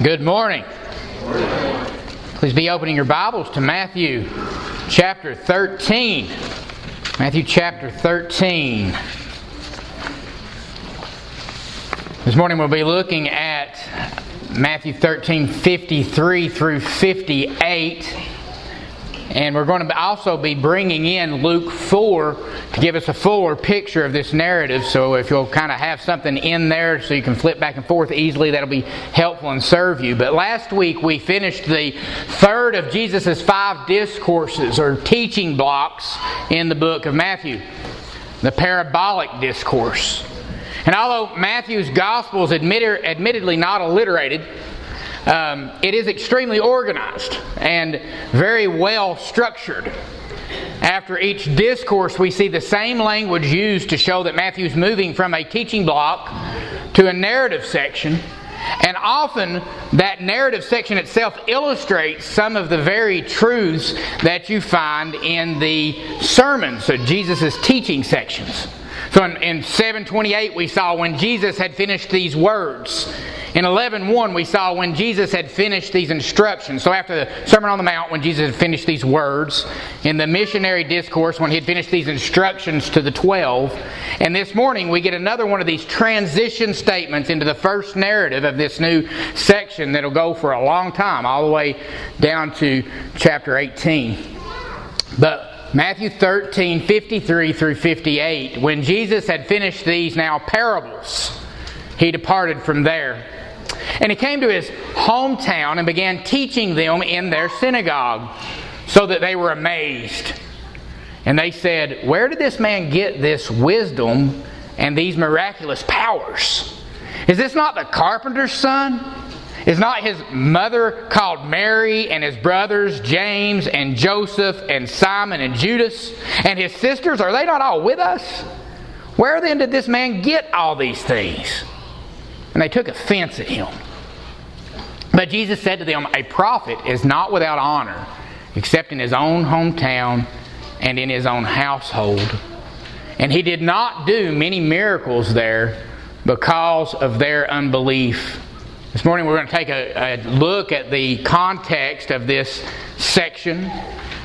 Good morning. Please be opening your Bibles to Matthew chapter 13. Matthew chapter 13. This morning we'll be looking at Matthew 13 53 through 58. And we're going to also be bringing in Luke 4 to give us a fuller picture of this narrative. So if you'll kind of have something in there so you can flip back and forth easily, that'll be helpful and serve you. But last week we finished the third of Jesus' five discourses or teaching blocks in the book of Matthew the parabolic discourse. And although Matthew's gospel is admittedly not alliterated, um, it is extremely organized and very well structured. After each discourse, we see the same language used to show that Matthew's moving from a teaching block to a narrative section. And often, that narrative section itself illustrates some of the very truths that you find in the sermons, so Jesus' teaching sections. So in, in 728, we saw when Jesus had finished these words. In 11.1, we saw when Jesus had finished these instructions. So after the Sermon on the Mount, when Jesus had finished these words. In the missionary discourse, when he had finished these instructions to the 12. And this morning, we get another one of these transition statements into the first narrative of this new section that'll go for a long time, all the way down to chapter 18. But Matthew 13, 53 through 58, when Jesus had finished these now parables, he departed from there. And he came to his hometown and began teaching them in their synagogue, so that they were amazed. And they said, Where did this man get this wisdom and these miraculous powers? Is this not the carpenter's son? Is not his mother called Mary and his brothers James and Joseph and Simon and Judas? And his sisters, are they not all with us? Where then did this man get all these things? And they took offense at him. But Jesus said to them, A prophet is not without honor except in his own hometown and in his own household. And he did not do many miracles there because of their unbelief. This morning we're going to take a, a, look at the context of this section,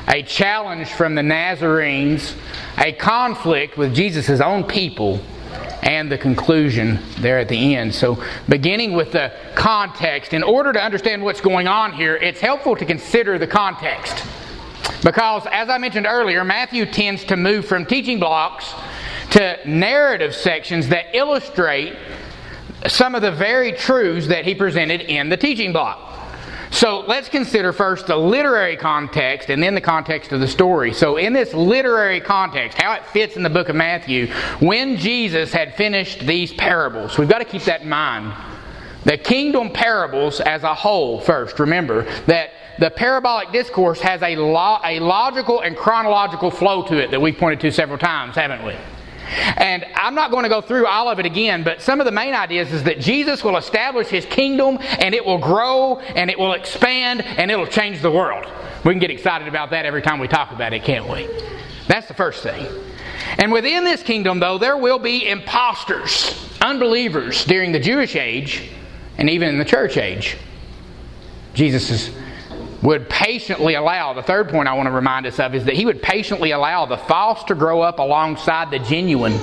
a challenge from the Nazarenes, a conflict with Jesus' own people, and the conclusion there at the end. So, beginning with the context, in order to understand what's going on here, it's helpful to consider the context. Because, as I mentioned earlier, Matthew tends to move from teaching blocks to narrative sections that illustrate some of the very truths that he presented in the teaching block. So let's consider first the literary context and then the context of the story. So, in this literary context, how it fits in the book of Matthew, when Jesus had finished these parables, we've got to keep that in mind. The kingdom parables as a whole, first, remember that the parabolic discourse has a, lo- a logical and chronological flow to it that we've pointed to several times, haven't we? And I'm not going to go through all of it again, but some of the main ideas is that Jesus will establish his kingdom and it will grow and it will expand and it'll change the world. We can get excited about that every time we talk about it, can't we? That's the first thing. And within this kingdom, though, there will be imposters, unbelievers during the Jewish age and even in the church age. Jesus is would patiently allow, the third point I want to remind us of is that he would patiently allow the false to grow up alongside the genuine.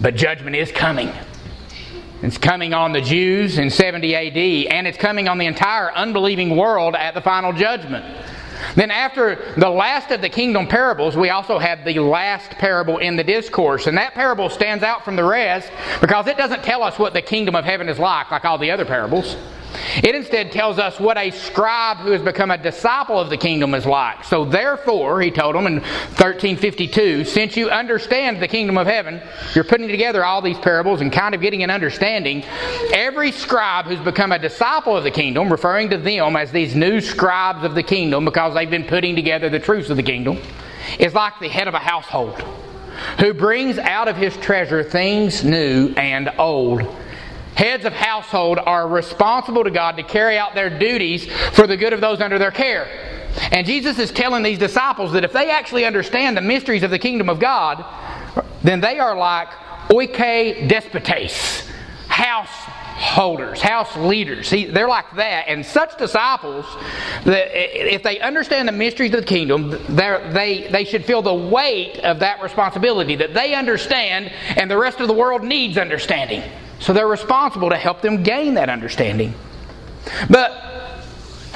But judgment is coming. It's coming on the Jews in 70 AD, and it's coming on the entire unbelieving world at the final judgment. Then, after the last of the kingdom parables, we also have the last parable in the discourse. And that parable stands out from the rest because it doesn't tell us what the kingdom of heaven is like, like all the other parables. It instead tells us what a scribe who has become a disciple of the kingdom is like. So therefore, he told them in 1352, since you understand the kingdom of heaven, you're putting together all these parables and kind of getting an understanding. Every scribe who's become a disciple of the kingdom, referring to them as these new scribes of the kingdom because they've been putting together the truths of the kingdom, is like the head of a household who brings out of his treasure things new and old Heads of household are responsible to God to carry out their duties for the good of those under their care. And Jesus is telling these disciples that if they actually understand the mysteries of the kingdom of God, then they are like oikodespotes, house holders, house leaders. They're like that. And such disciples, that if they understand the mysteries of the kingdom, they, they should feel the weight of that responsibility that they understand and the rest of the world needs understanding. So they're responsible to help them gain that understanding. But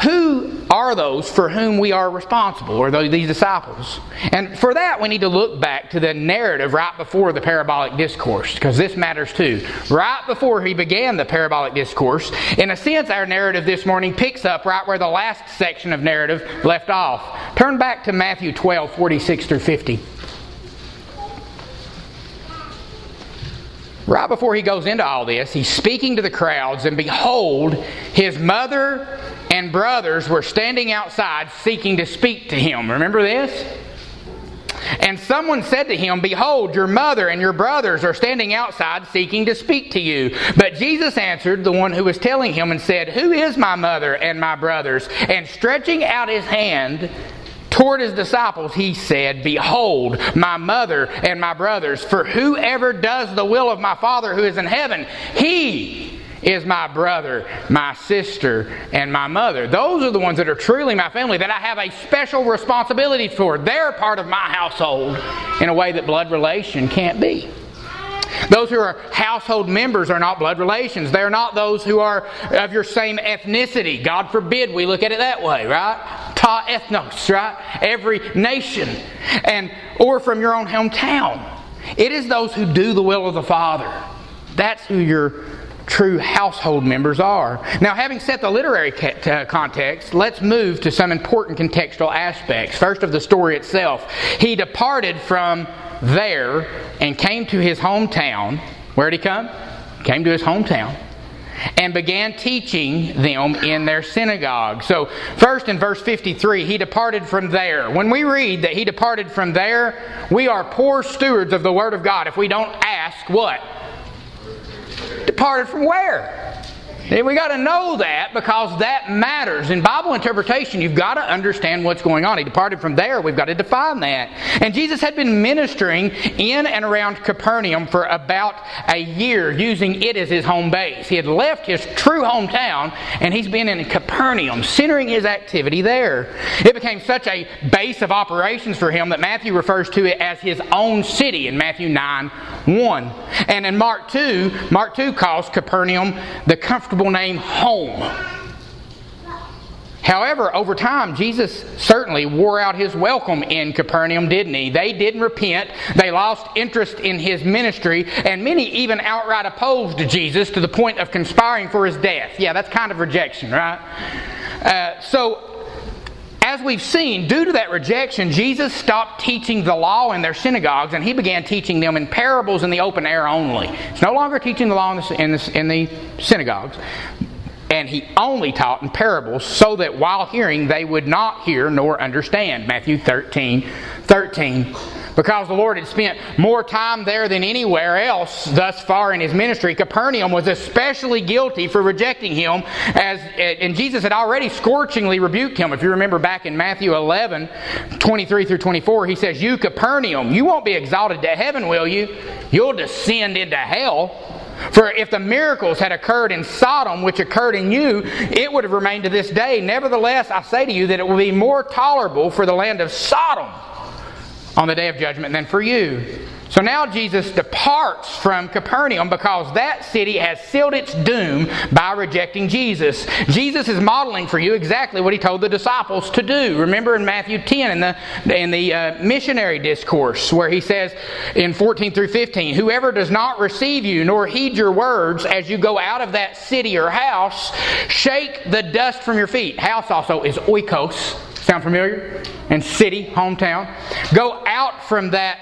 who are those for whom we are responsible, or these disciples? And for that, we need to look back to the narrative right before the parabolic discourse, because this matters too. Right before he began the parabolic discourse, in a sense, our narrative this morning picks up right where the last section of narrative left off. Turn back to Matthew 12, 46 through 50. Right before he goes into all this, he's speaking to the crowds, and behold, his mother and brothers were standing outside seeking to speak to him. Remember this? And someone said to him, Behold, your mother and your brothers are standing outside seeking to speak to you. But Jesus answered the one who was telling him and said, Who is my mother and my brothers? And stretching out his hand, toward his disciples, he said, Behold, my mother and my brothers, for whoever does the will of my Father who is in heaven, he is my brother, my sister, and my mother. Those are the ones that are truly my family that I have a special responsibility for. They're part of my household in a way that blood relation can't be. Those who are household members are not blood relations. They're not those who are of your same ethnicity. God forbid we look at it that way, right? Ta ethnos, right? Every nation. And or from your own hometown. It is those who do the will of the Father. That's who your true household members are. Now, having set the literary uh, context, let's move to some important contextual aspects. First, of the story itself. He departed from there and came to his hometown. Where did he come? Came to his hometown and began teaching them in their synagogue. So, first in verse 53, he departed from there. When we read that he departed from there, we are poor stewards of the Word of God if we don't ask what? Departed from where? And we got to know that because that matters. In Bible interpretation, you've got to understand what's going on. He departed from there. We've got to define that. And Jesus had been ministering in and around Capernaum for about a year, using it as his home base. He had left his true hometown and he's been in Capernaum, centering his activity there. It became such a base of operations for him that Matthew refers to it as his own city in Matthew 9 1. And in Mark 2, Mark 2 calls Capernaum the comfortable comfortable name home. However, over time, Jesus certainly wore out his welcome in Capernaum, didn't he? They didn't repent. They lost interest in his ministry, and many even outright opposed Jesus to the point of conspiring for his death. Yeah, that's kind of rejection, right? Uh, so, as we've seen, due to that rejection, Jesus stopped teaching the law in their synagogues and he began teaching them in parables in the open air only. He's no longer teaching the law in the, in the, in the synagogues. And he only taught in parables so that while hearing they would not hear nor understand. Matthew 13 13 because the Lord had spent more time there than anywhere else thus far in his ministry. Capernaum was especially guilty for rejecting him, as and Jesus had already scorchingly rebuked him. If you remember back in Matthew 11, 23 through 24, he says, You Capernaum, you won't be exalted to heaven, will you? You'll descend into hell. For if the miracles had occurred in Sodom, which occurred in you, it would have remained to this day. Nevertheless, I say to you that it will be more tolerable for the land of Sodom on the day of judgment than for you. So now Jesus departs from Capernaum because that city has sealed its doom by rejecting Jesus. Jesus is modeling for you exactly what he told the disciples to do. Remember in Matthew 10 in the, in the uh, missionary discourse where he says in 14 through 15, Whoever does not receive you nor heed your words as you go out of that city or house, shake the dust from your feet. House also is oikos Sound familiar? And city, hometown. Go out from that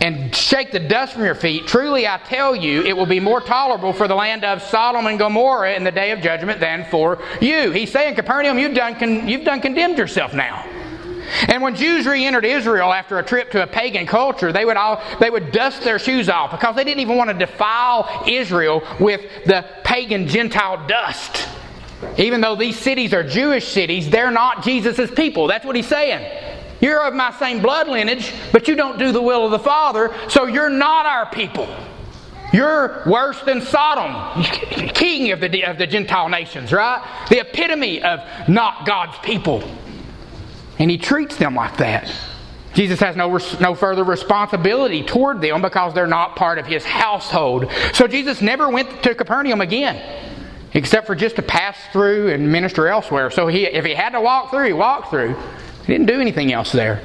and shake the dust from your feet. Truly, I tell you, it will be more tolerable for the land of Sodom and Gomorrah in the day of judgment than for you. He's saying, Capernaum, you've done, con- you've done condemned yourself now. And when Jews re-entered Israel after a trip to a pagan culture, they would all they would dust their shoes off because they didn't even want to defile Israel with the pagan Gentile dust. Even though these cities are Jewish cities, they're not Jesus' people. That's what he's saying. You're of my same blood lineage, but you don't do the will of the Father, so you're not our people. You're worse than Sodom, king of the, of the Gentile nations, right? The epitome of not God's people. And he treats them like that. Jesus has no, no further responsibility toward them because they're not part of his household. So Jesus never went to Capernaum again, except for just to pass through and minister elsewhere. So he, if he had to walk through, he walked through. He didn't do anything else there.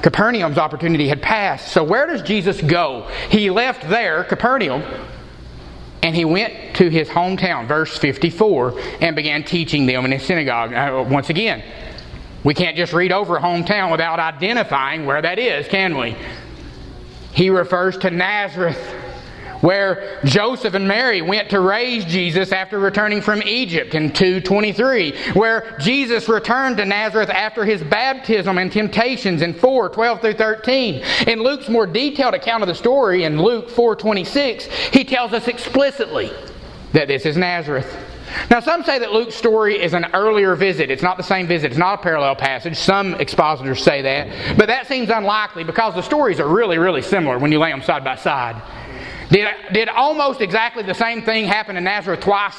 Capernaum's opportunity had passed. So where does Jesus go? He left there, Capernaum, and he went to his hometown, verse 54, and began teaching them in his synagogue. Uh, once again, we can't just read over hometown without identifying where that is, can we? He refers to Nazareth where Joseph and Mary went to raise Jesus after returning from Egypt in 223, where Jesus returned to Nazareth after his baptism and temptations in 4 12 through 13. In Luke's more detailed account of the story in Luke 4:26, he tells us explicitly that this is Nazareth. Now, some say that Luke's story is an earlier visit. It's not the same visit. It's not a parallel passage. Some expositors say that. But that seems unlikely because the stories are really, really similar when you lay them side by side. Did, did almost exactly the same thing happen in Nazareth twice?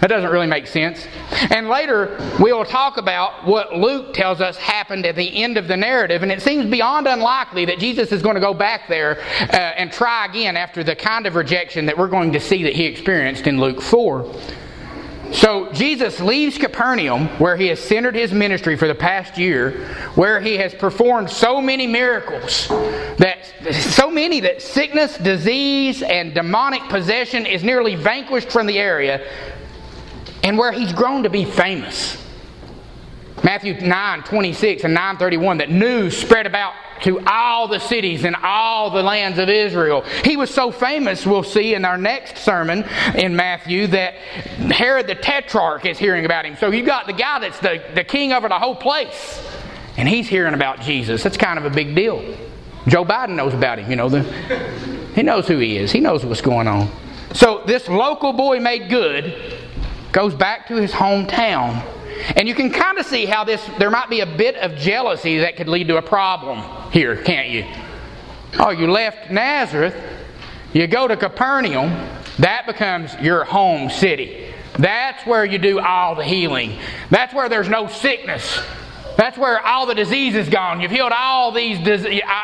That doesn't really make sense. And later, we'll talk about what Luke tells us happened at the end of the narrative, and it seems beyond unlikely that Jesus is going to go back there uh, and try again after the kind of rejection that we're going to see that he experienced in Luke 4. So Jesus leaves Capernaum, where he has centered his ministry for the past year, where he has performed so many miracles that so many that sickness, disease, and demonic possession is nearly vanquished from the area, and where he's grown to be famous. Matthew 9 26 and 9 31, that news spread about to all the cities and all the lands of Israel. He was so famous, we'll see in our next sermon in Matthew, that Herod the Tetrarch is hearing about him. So you've got the guy that's the, the king over the whole place, and he's hearing about Jesus. That's kind of a big deal. Joe Biden knows about him, you know. The, he knows who he is, he knows what's going on. So this local boy made good goes back to his hometown and you can kind of see how this there might be a bit of jealousy that could lead to a problem here, can't you? Oh, you left Nazareth, you go to Capernaum, that becomes your home city. That's where you do all the healing. That's where there's no sickness. That's where all the disease is gone. You've healed all these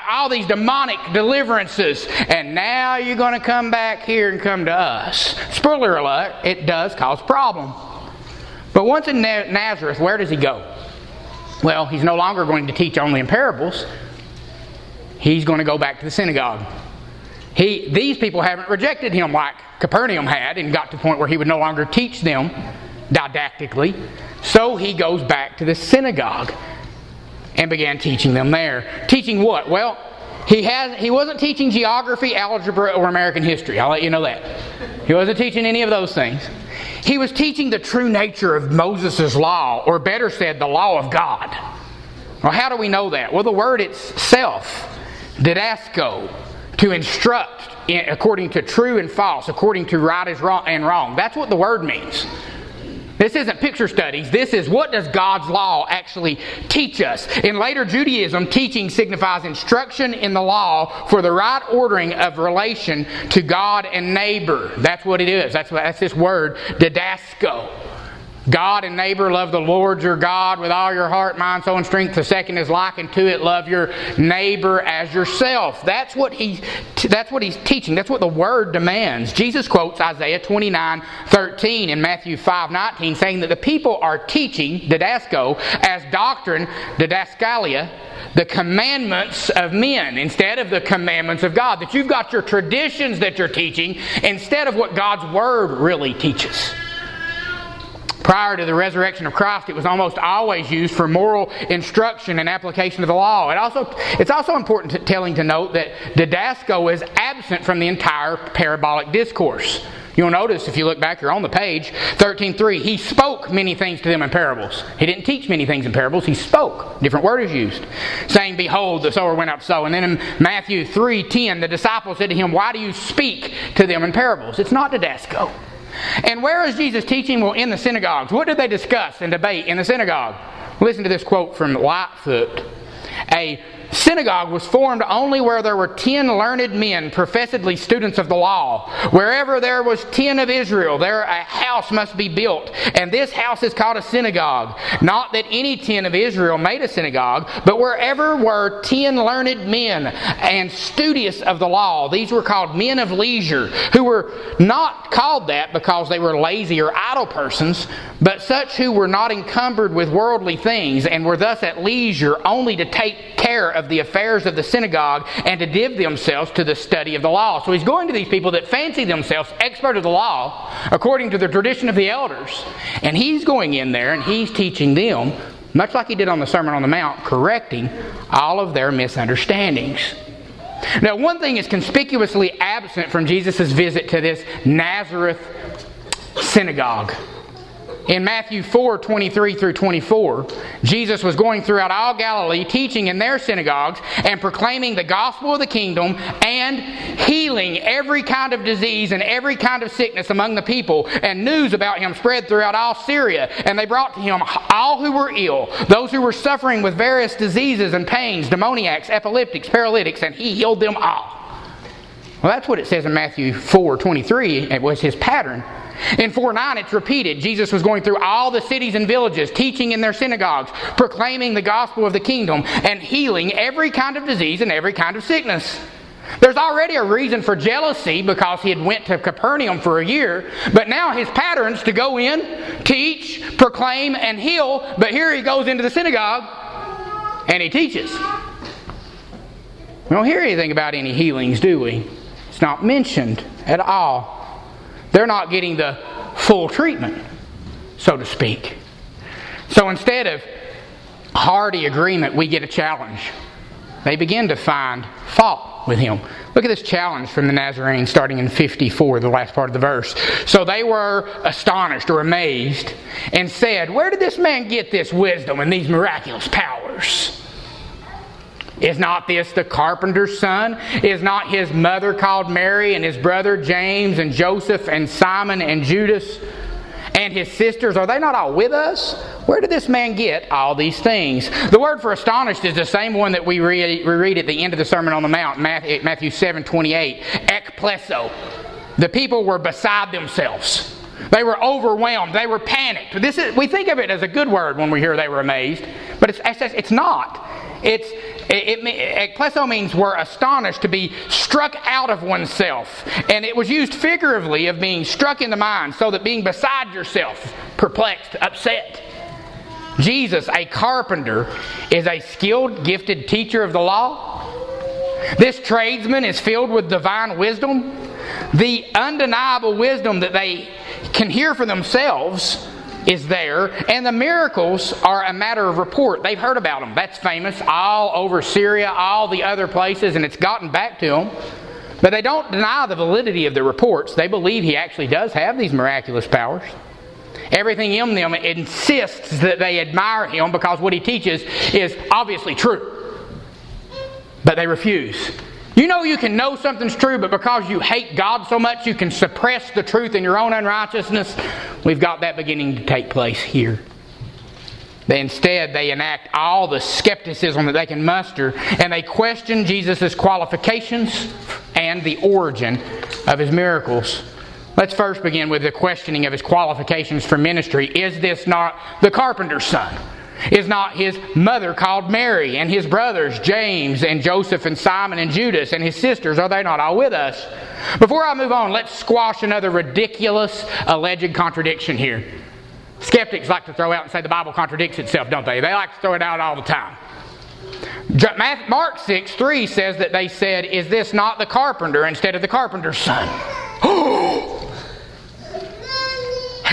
all these demonic deliverances, and now you're going to come back here and come to us. Spoiler alert: it does cause problem. But once in Nazareth, where does he go? Well, he's no longer going to teach only in parables. He's going to go back to the synagogue. He, these people haven't rejected him like Capernaum had and got to the point where he would no longer teach them didactically. So he goes back to the synagogue and began teaching them there. Teaching what? Well, he, has, he wasn't teaching geography, algebra, or American history. I'll let you know that. He wasn't teaching any of those things. He was teaching the true nature of Moses' law, or better said, the law of God. Well, how do we know that? Well, the word itself, didasko, to instruct according to true and false, according to right and wrong. That's what the word means. This isn't picture studies. This is what does God's law actually teach us? In later Judaism, teaching signifies instruction in the law for the right ordering of relation to God and neighbor. That's what it is. That's, that's this word, didasko. God and neighbor, love the Lord your God with all your heart, mind, soul, and strength. The second is likened to it, love your neighbor as yourself. That's what he that's what he's teaching. That's what the word demands. Jesus quotes Isaiah 29, 13 and Matthew 5, 19, saying that the people are teaching, didasko, as doctrine, didaskalia, the commandments of men instead of the commandments of God. That you've got your traditions that you're teaching instead of what God's word really teaches. Prior to the resurrection of Christ, it was almost always used for moral instruction and application of the law. It also, it's also important to, telling to note that didasko is absent from the entire parabolic discourse. You'll notice if you look back here on the page, 13.3, he spoke many things to them in parables. He didn't teach many things in parables, he spoke. Different word is used. Saying, Behold, the sower went out to sow. And then in Matthew 3.10, the disciples said to him, Why do you speak to them in parables? It's not didasko. And where is Jesus teaching? Well, in the synagogues. What did they discuss and debate in the synagogue? Listen to this quote from Lightfoot, a synagogue was formed only where there were ten learned men, professedly students of the law. Wherever there was ten of Israel, there a house must be built, and this house is called a synagogue. Not that any ten of Israel made a synagogue, but wherever were ten learned men and studious of the law, these were called men of leisure, who were not called that because they were lazy or idle persons, but such who were not encumbered with worldly things and were thus at leisure only to take care of the affairs of the synagogue and to give themselves to the study of the law. So he's going to these people that fancy themselves expert of the law according to the tradition of the elders. And he's going in there and he's teaching them, much like he did on the Sermon on the Mount, correcting all of their misunderstandings. Now, one thing is conspicuously absent from Jesus' visit to this Nazareth synagogue. In Matthew 4 23 through 24, Jesus was going throughout all Galilee, teaching in their synagogues and proclaiming the gospel of the kingdom and healing every kind of disease and every kind of sickness among the people. And news about him spread throughout all Syria. And they brought to him all who were ill, those who were suffering with various diseases and pains, demoniacs, epileptics, paralytics, and he healed them all. Well, that's what it says in Matthew 4 23. It was his pattern. In 4 9, it's repeated. Jesus was going through all the cities and villages, teaching in their synagogues, proclaiming the gospel of the kingdom, and healing every kind of disease and every kind of sickness. There's already a reason for jealousy because he had went to Capernaum for a year, but now his pattern's to go in, teach, proclaim, and heal, but here he goes into the synagogue and he teaches. We don't hear anything about any healings, do we? It's not mentioned at all. They're not getting the full treatment, so to speak. So instead of hearty agreement, we get a challenge. They begin to find fault with him. Look at this challenge from the Nazarene starting in 54, the last part of the verse. So they were astonished or amazed and said, Where did this man get this wisdom and these miraculous powers? Is not this the carpenter's son? Is not his mother called Mary and his brother James and Joseph and Simon and Judas? And his sisters, are they not all with us? Where did this man get all these things? The word for astonished is the same one that we read, at the end of the Sermon on the Mount, Matthew 7 28. Ekplesso. The people were beside themselves. They were overwhelmed. They were panicked. This is, we think of it as a good word when we hear they were amazed, but it's, it's not. It's, it, it, means we're astonished to be struck out of oneself. And it was used figuratively of being struck in the mind, so that being beside yourself, perplexed, upset. Jesus, a carpenter, is a skilled, gifted teacher of the law. This tradesman is filled with divine wisdom. The undeniable wisdom that they can hear for themselves is there, and the miracles are a matter of report. They've heard about them. That's famous all over Syria, all the other places, and it's gotten back to them. But they don't deny the validity of the reports. They believe he actually does have these miraculous powers. Everything in them insists that they admire him because what he teaches is obviously true. But they refuse. You know you can know something's true, but because you hate God so much, you can suppress the truth in your own unrighteousness. We've got that beginning to take place here. They instead they enact all the skepticism that they can muster, and they question Jesus' qualifications and the origin of his miracles. Let's first begin with the questioning of his qualifications for ministry. Is this not the carpenter's son? Is not his mother called Mary, and his brothers James and Joseph and Simon and Judas, and his sisters, are they not all with us? Before I move on, let's squash another ridiculous alleged contradiction here. Skeptics like to throw out and say the Bible contradicts itself, don't they? They like to throw it out all the time. Mark 6 3 says that they said, Is this not the carpenter instead of the carpenter's son?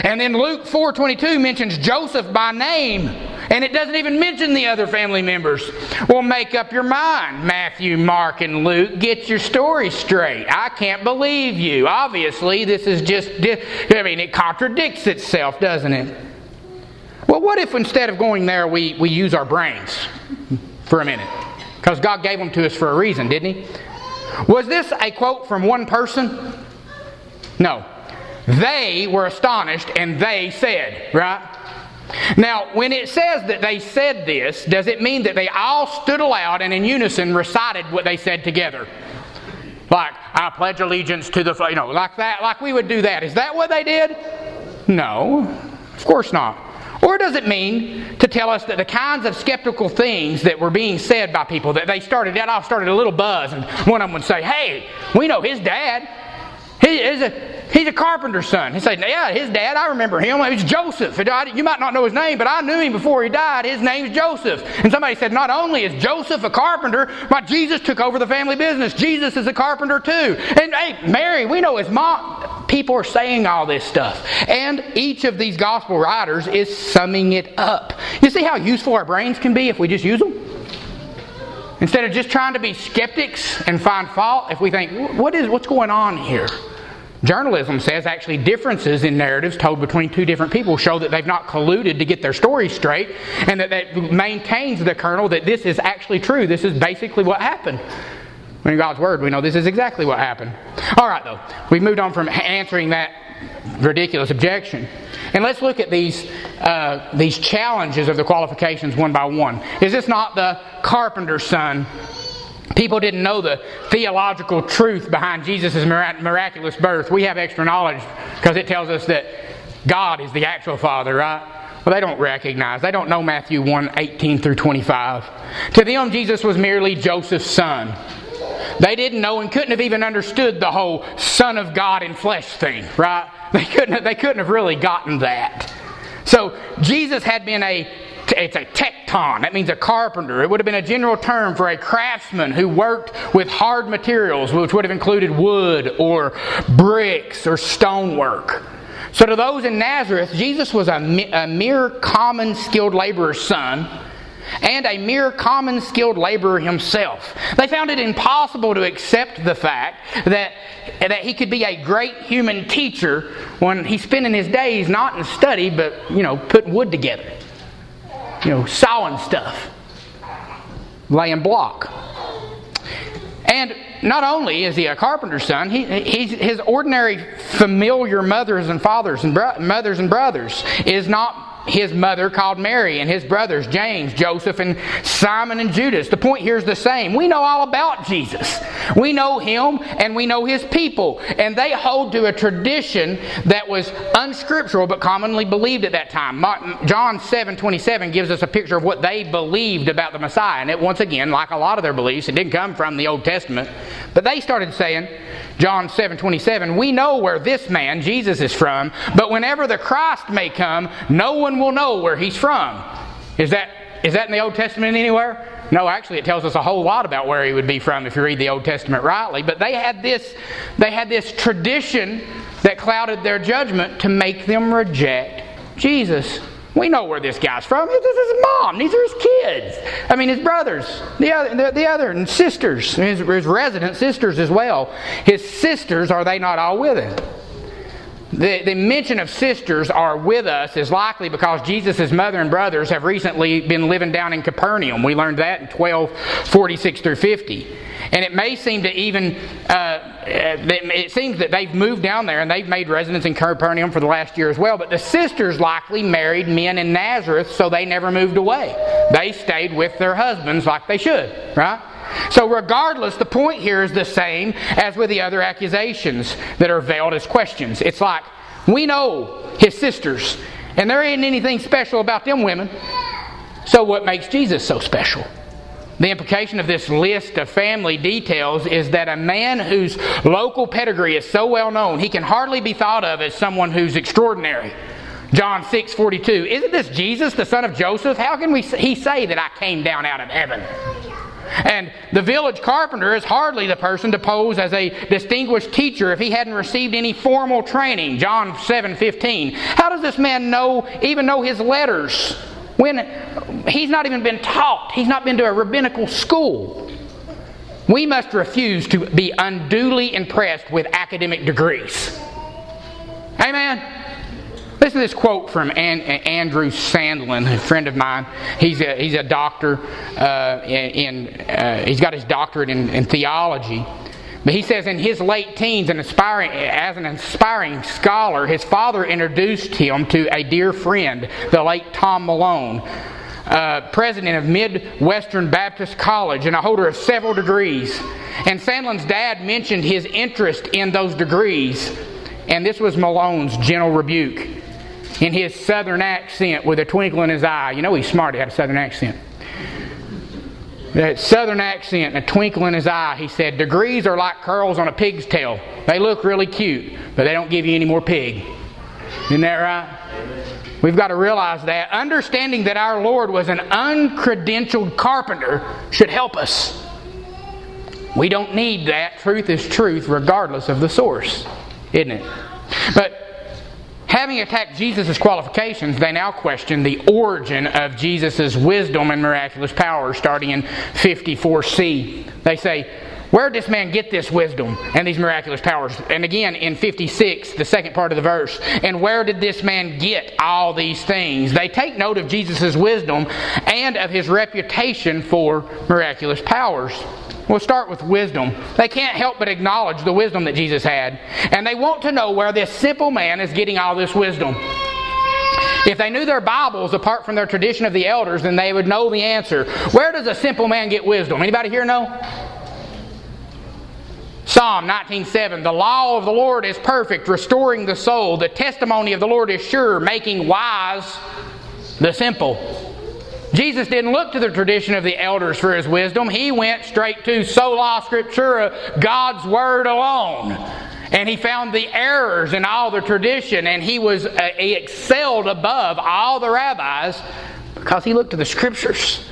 and then Luke 4:22 mentions Joseph by name and it doesn't even mention the other family members. Well, make up your mind, Matthew, Mark, and Luke. Get your story straight. I can't believe you. Obviously, this is just, I mean, it contradicts itself, doesn't it? Well, what if instead of going there, we, we use our brains for a minute? Because God gave them to us for a reason, didn't He? Was this a quote from one person? No. They were astonished and they said, right? Now, when it says that they said this, does it mean that they all stood aloud and in unison recited what they said together? Like, I pledge allegiance to the, you know, like that, like we would do that. Is that what they did? No, of course not. Or does it mean to tell us that the kinds of skeptical things that were being said by people, that they started that off, started a little buzz, and one of them would say, Hey, we know his dad. He is a, he's a carpenter's son. He said, Yeah, his dad, I remember him. It was Joseph. You might not know his name, but I knew him before he died. His name's Joseph. And somebody said, Not only is Joseph a carpenter, but Jesus took over the family business. Jesus is a carpenter too. And hey, Mary, we know his mom. People are saying all this stuff. And each of these gospel writers is summing it up. You see how useful our brains can be if we just use them? Instead of just trying to be skeptics and find fault, if we think, what is, what's going on here? Journalism says actually differences in narratives told between two different people show that they've not colluded to get their story straight and that that maintains the kernel that this is actually true. This is basically what happened. In God's Word, we know this is exactly what happened. All right, though, we've moved on from answering that ridiculous objection. And let's look at these, uh, these challenges of the qualifications one by one. Is this not the carpenter's son People didn't know the theological truth behind Jesus' miraculous birth. We have extra knowledge because it tells us that God is the actual Father, right? Well, they don't recognize. They don't know Matthew 1 18 through 25. To them, Jesus was merely Joseph's son. They didn't know and couldn't have even understood the whole Son of God in flesh thing, right? They couldn't have, they couldn't have really gotten that. So Jesus had been a it's a tekton. That means a carpenter. It would have been a general term for a craftsman who worked with hard materials, which would have included wood or bricks or stonework. So, to those in Nazareth, Jesus was a, mere common skilled laborer's son and a mere common skilled laborer himself. They found it impossible to accept the fact that, that he could be a great human teacher when he's spending his days not in study but, you know, putting wood together you know, sawing stuff, laying block. And not only is he a carpenter's son, he, he's, his ordinary familiar mothers and fathers and bro- mothers and brothers is not his mother called Mary and his brothers James, Joseph, and Simon and Judas. The point here is the same. We know all about Jesus. We know him and we know his people. And they hold to a tradition that was unscriptural but commonly believed at that time. John 7 27 gives us a picture of what they believed about the Messiah. And it, once again, like a lot of their beliefs, it didn't come from the Old Testament. But they started saying, John 7 27, we know where this man, Jesus, is from, but whenever the Christ may come, no one will know where he's from. Is that, is that in the Old Testament anywhere? No, actually, it tells us a whole lot about where he would be from if you read the Old Testament rightly. But they had this, they had this tradition that clouded their judgment to make them reject Jesus. We know where this guy's from. This is his mom. These are his kids. I mean, his brothers, the other, the, the other and sisters, his, his resident sisters as well. His sisters, are they not all with him? The, the mention of sisters are with us is likely because Jesus' mother and brothers have recently been living down in Capernaum. We learned that in 1246 through 50. And it may seem to even, uh, it seems that they've moved down there and they've made residence in Capernaum for the last year as well. But the sisters likely married men in Nazareth, so they never moved away. They stayed with their husbands like they should, right? So, regardless, the point here is the same as with the other accusations that are veiled as questions. It's like, we know his sisters, and there ain't anything special about them women. So, what makes Jesus so special? The implication of this list of family details is that a man whose local pedigree is so well known, he can hardly be thought of as someone who's extraordinary. John 6 42. Isn't this Jesus, the son of Joseph? How can we, he say that I came down out of heaven? And the village carpenter is hardly the person to pose as a distinguished teacher if he hadn't received any formal training. John 7:15. How does this man know even know his letters when he's not even been taught? He's not been to a rabbinical school. We must refuse to be unduly impressed with academic degrees. Amen. Listen to this quote from An- Andrew Sandlin, a friend of mine. He's a, he's a doctor, uh, in, uh, he's got his doctorate in, in theology. But he says in his late teens, an aspiring, as an aspiring scholar, his father introduced him to a dear friend, the late Tom Malone, uh, president of Midwestern Baptist College and a holder of several degrees. And Sandlin's dad mentioned his interest in those degrees, and this was Malone's gentle rebuke in his southern accent with a twinkle in his eye. You know he's smart, he had a southern accent that southern accent and a twinkle in his eye, he said, Degrees are like curls on a pig's tail. They look really cute, but they don't give you any more pig. Isn't that right? We've got to realize that. Understanding that our Lord was an uncredentialed carpenter should help us. We don't need that. Truth is truth, regardless of the source, isn't it? But Having attacked Jesus' qualifications, they now question the origin of Jesus' wisdom and miraculous power, starting in 54c. They say, Where did this man get this wisdom and these miraculous powers? And again, in 56, the second part of the verse, and where did this man get all these things? They take note of Jesus' wisdom and of his reputation for miraculous powers. We'll start with wisdom. They can't help but acknowledge the wisdom that Jesus had. And they want to know where this simple man is getting all this wisdom. If they knew their Bibles apart from their tradition of the elders, then they would know the answer. Where does a simple man get wisdom? Anybody here know? Psalm 19:7 The law of the Lord is perfect, restoring the soul. The testimony of the Lord is sure, making wise the simple. Jesus didn't look to the tradition of the elders for his wisdom. He went straight to sola scriptura, God's word alone. And he found the errors in all the tradition, and he was uh, he excelled above all the rabbis because he looked to the scriptures.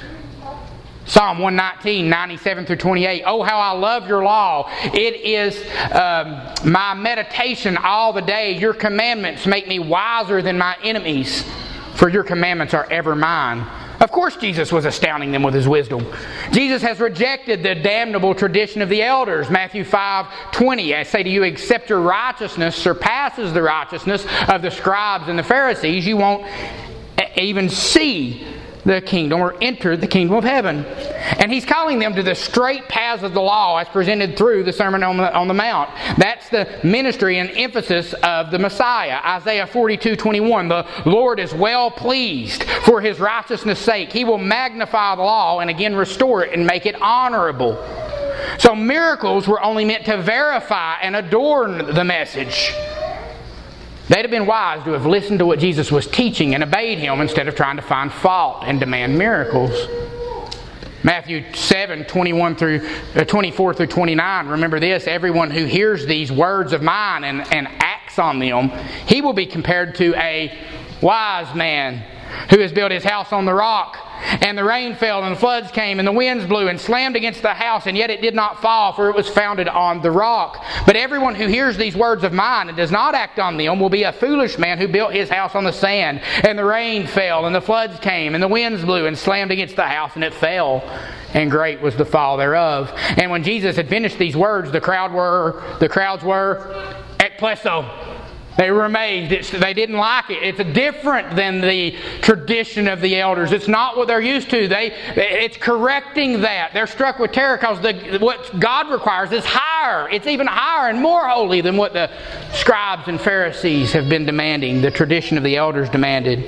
Psalm 119, 97 through 28. Oh, how I love your law. It is um, my meditation all the day. Your commandments make me wiser than my enemies, for your commandments are ever mine. Of course, Jesus was astounding them with his wisdom. Jesus has rejected the damnable tradition of the elders. Matthew 5 20. I say to you, except your righteousness surpasses the righteousness of the scribes and the Pharisees, you won't even see the kingdom or enter the kingdom of heaven. And he's calling them to the straight paths of the law as presented through the Sermon on the, on the Mount. That's the ministry and emphasis of the Messiah. Isaiah 42 21. The Lord is well pleased for his righteousness' sake. He will magnify the law and again restore it and make it honorable. So miracles were only meant to verify and adorn the message. They'd have been wise to have listened to what Jesus was teaching and obeyed him instead of trying to find fault and demand miracles. Matthew 7, 21 through, uh, 24 through 29. Remember this everyone who hears these words of mine and, and acts on them, he will be compared to a wise man who has built his house on the rock. And the rain fell, and the floods came, and the winds blew and slammed against the house, and yet it did not fall, for it was founded on the rock. But everyone who hears these words of mine and does not act on them will be a foolish man who built his house on the sand. And the rain fell, and the floods came, and the winds blew and slammed against the house, and it fell. And great was the fall thereof. And when Jesus had finished these words, the crowd were the crowds were ekplesso they were amazed. It's, they didn't like it. It's different than the tradition of the elders. It's not what they're used to. They, it's correcting that. They're struck with terror because the, what God requires is higher. It's even higher and more holy than what the scribes and Pharisees have been demanding, the tradition of the elders demanded.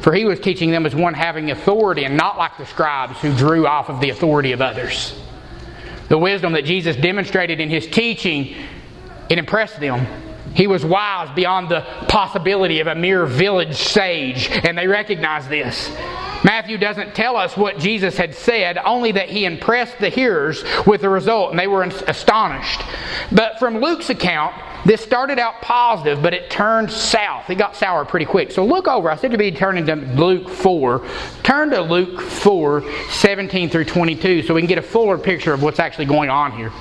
For he was teaching them as one having authority and not like the scribes who drew off of the authority of others. The wisdom that Jesus demonstrated in his teaching, it impressed them. He was wise beyond the possibility of a mere village sage, and they recognized this. Matthew doesn't tell us what Jesus had said, only that he impressed the hearers with the result, and they were astonished. But from Luke's account, this started out positive, but it turned south. It got sour pretty quick. So look over. I said to be turning to Luke 4. Turn to Luke 4, 17 through 22, so we can get a fuller picture of what's actually going on here.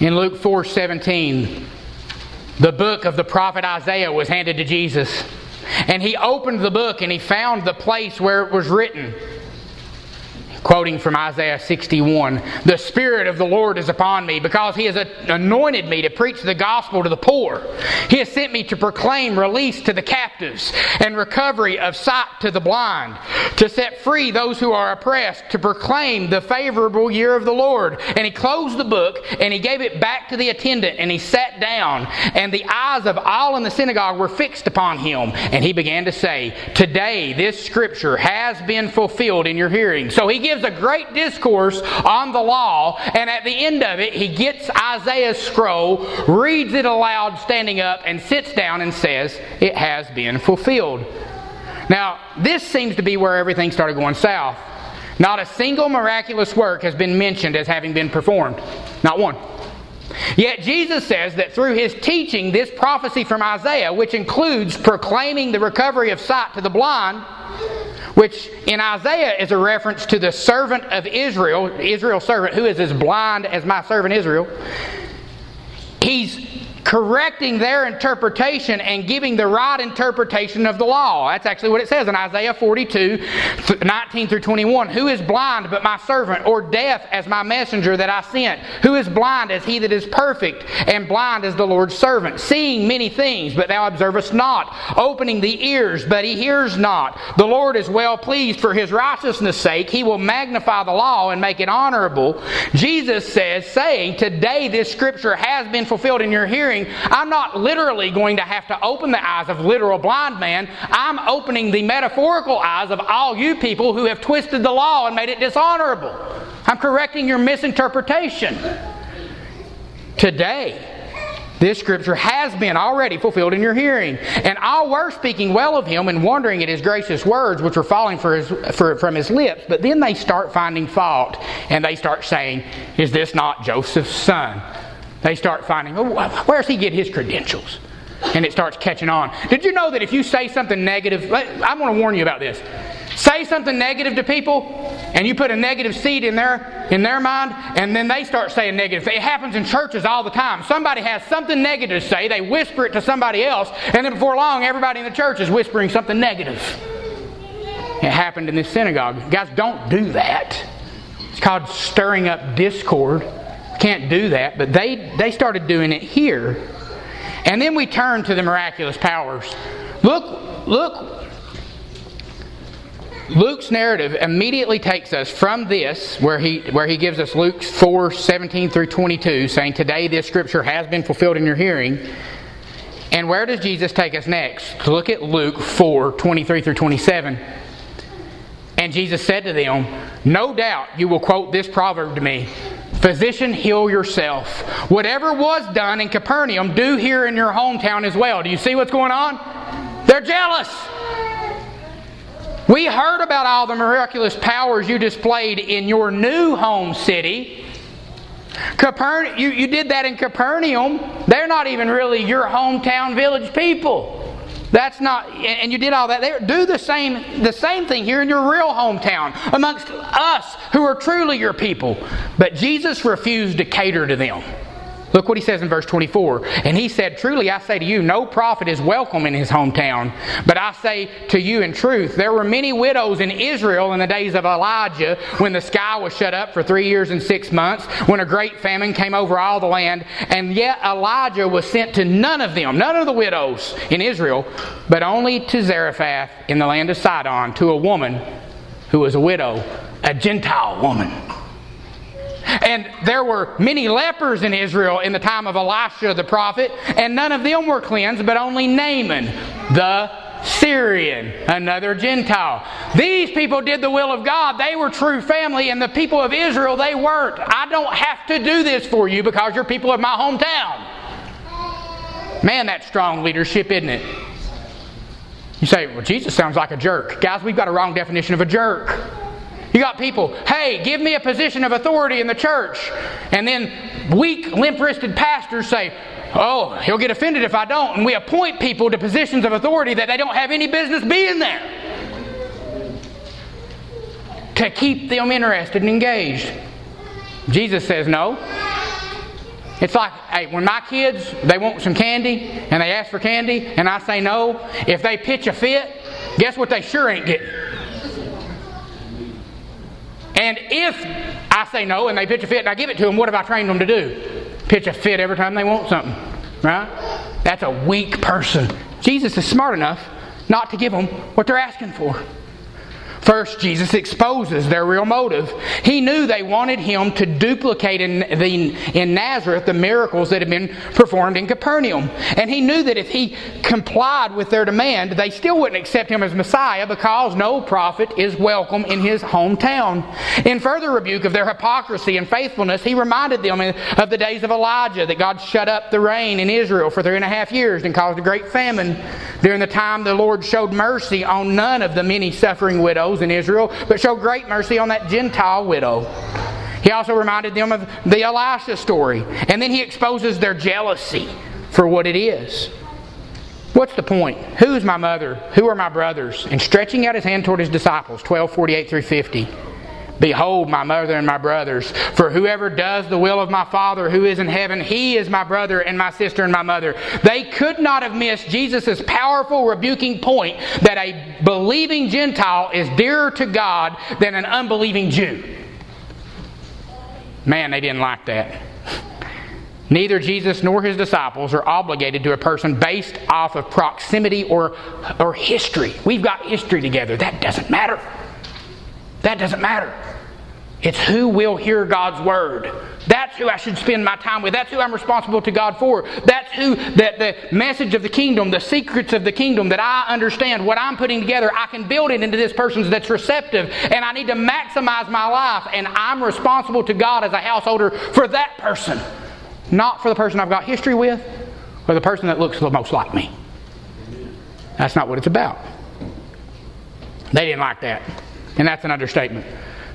In Luke 4 17, the book of the prophet Isaiah was handed to Jesus. And he opened the book and he found the place where it was written. Quoting from Isaiah 61 The Spirit of the Lord is upon me because He has anointed me to preach the gospel to the poor. He has sent me to proclaim release to the captives and recovery of sight to the blind, to set free those who are oppressed, to proclaim the favorable year of the Lord. And He closed the book and He gave it back to the attendant and He sat down, and the eyes of all in the synagogue were fixed upon Him. And He began to say, Today this scripture has been fulfilled in your hearing. So He gives gives a great discourse on the law, and at the end of it, he gets Isaiah's scroll, reads it aloud, standing up, and sits down and says, It has been fulfilled. Now, this seems to be where everything started going south. Not a single miraculous work has been mentioned as having been performed. Not one. Yet Jesus says that through his teaching, this prophecy from Isaiah, which includes proclaiming the recovery of sight to the blind, which in Isaiah is a reference to the servant of Israel, Israel's servant, who is as blind as my servant Israel. Correcting their interpretation and giving the right interpretation of the law. That's actually what it says in Isaiah 42, 19 through 21. Who is blind but my servant, or deaf as my messenger that I sent? Who is blind as he that is perfect, and blind as the Lord's servant? Seeing many things, but thou observest not. Opening the ears, but he hears not. The Lord is well pleased for his righteousness' sake. He will magnify the law and make it honorable. Jesus says, saying, Today this scripture has been fulfilled in your hearing I'm not literally going to have to open the eyes of literal blind man. I'm opening the metaphorical eyes of all you people who have twisted the law and made it dishonorable. I'm correcting your misinterpretation. Today, this scripture has been already fulfilled in your hearing. And all were speaking well of him and wondering at his gracious words, which were falling for his, for, from his lips. But then they start finding fault and they start saying, Is this not Joseph's son? They start finding, oh, where's he get his credentials? And it starts catching on. Did you know that if you say something negative, I'm going to warn you about this. Say something negative to people, and you put a negative seed in their in their mind, and then they start saying negative. It happens in churches all the time. Somebody has something negative to say, they whisper it to somebody else, and then before long, everybody in the church is whispering something negative. It happened in this synagogue. Guys, don't do that. It's called stirring up discord can't do that, but they, they started doing it here. And then we turn to the miraculous powers. Look, look. Luke's narrative immediately takes us from this, where he, where he gives us Luke 4 17 through 22, saying, Today this scripture has been fulfilled in your hearing. And where does Jesus take us next? Look at Luke 4 23 through 27. And Jesus said to them, No doubt you will quote this proverb to me Physician, heal yourself. Whatever was done in Capernaum, do here in your hometown as well. Do you see what's going on? They're jealous. We heard about all the miraculous powers you displayed in your new home city. Capern- you, you did that in Capernaum. They're not even really your hometown village people. That's not, and you did all that there. Do the same, the same thing here in your real hometown amongst us who are truly your people. But Jesus refused to cater to them. Look what he says in verse 24. And he said, Truly I say to you, no prophet is welcome in his hometown. But I say to you in truth, there were many widows in Israel in the days of Elijah when the sky was shut up for three years and six months, when a great famine came over all the land. And yet Elijah was sent to none of them, none of the widows in Israel, but only to Zarephath in the land of Sidon, to a woman who was a widow, a Gentile woman. And there were many lepers in Israel in the time of Elisha the prophet, and none of them were cleansed, but only Naaman the Syrian, another Gentile. These people did the will of God. They were true family, and the people of Israel, they weren't. I don't have to do this for you because you're people of my hometown. Man, that's strong leadership, isn't it? You say, well, Jesus sounds like a jerk. Guys, we've got a wrong definition of a jerk. You got people, hey, give me a position of authority in the church. And then weak, limp wristed pastors say, oh, he'll get offended if I don't. And we appoint people to positions of authority that they don't have any business being there to keep them interested and engaged. Jesus says no. It's like, hey, when my kids they want some candy and they ask for candy and I say no, if they pitch a fit, guess what they sure ain't getting? And if I say no and they pitch a fit and I give it to them, what have I trained them to do? Pitch a fit every time they want something, right? That's a weak person. Jesus is smart enough not to give them what they're asking for. First, Jesus exposes their real motive. He knew they wanted him to duplicate in, the, in Nazareth the miracles that had been performed in Capernaum. And he knew that if he complied with their demand, they still wouldn't accept him as Messiah because no prophet is welcome in his hometown. In further rebuke of their hypocrisy and faithfulness, he reminded them of the days of Elijah that God shut up the rain in Israel for three and a half years and caused a great famine. During the time the Lord showed mercy on none of the many suffering widows widows in Israel, but show great mercy on that Gentile widow. He also reminded them of the Elisha story. And then he exposes their jealousy for what it is. What's the point? Who is my mother? Who are my brothers? And stretching out his hand toward his disciples, 12, 48 through 50. Behold, my mother and my brothers. For whoever does the will of my Father who is in heaven, he is my brother and my sister and my mother. They could not have missed Jesus' powerful rebuking point that a believing Gentile is dearer to God than an unbelieving Jew. Man, they didn't like that. Neither Jesus nor his disciples are obligated to a person based off of proximity or, or history. We've got history together. That doesn't matter. That doesn't matter. It's who will hear God's word. That's who I should spend my time with. That's who I'm responsible to God for. That's who that the message of the kingdom, the secrets of the kingdom that I understand, what I'm putting together, I can build it into this person's that's receptive. And I need to maximize my life. And I'm responsible to God as a householder for that person. Not for the person I've got history with or the person that looks the most like me. That's not what it's about. They didn't like that. And that's an understatement.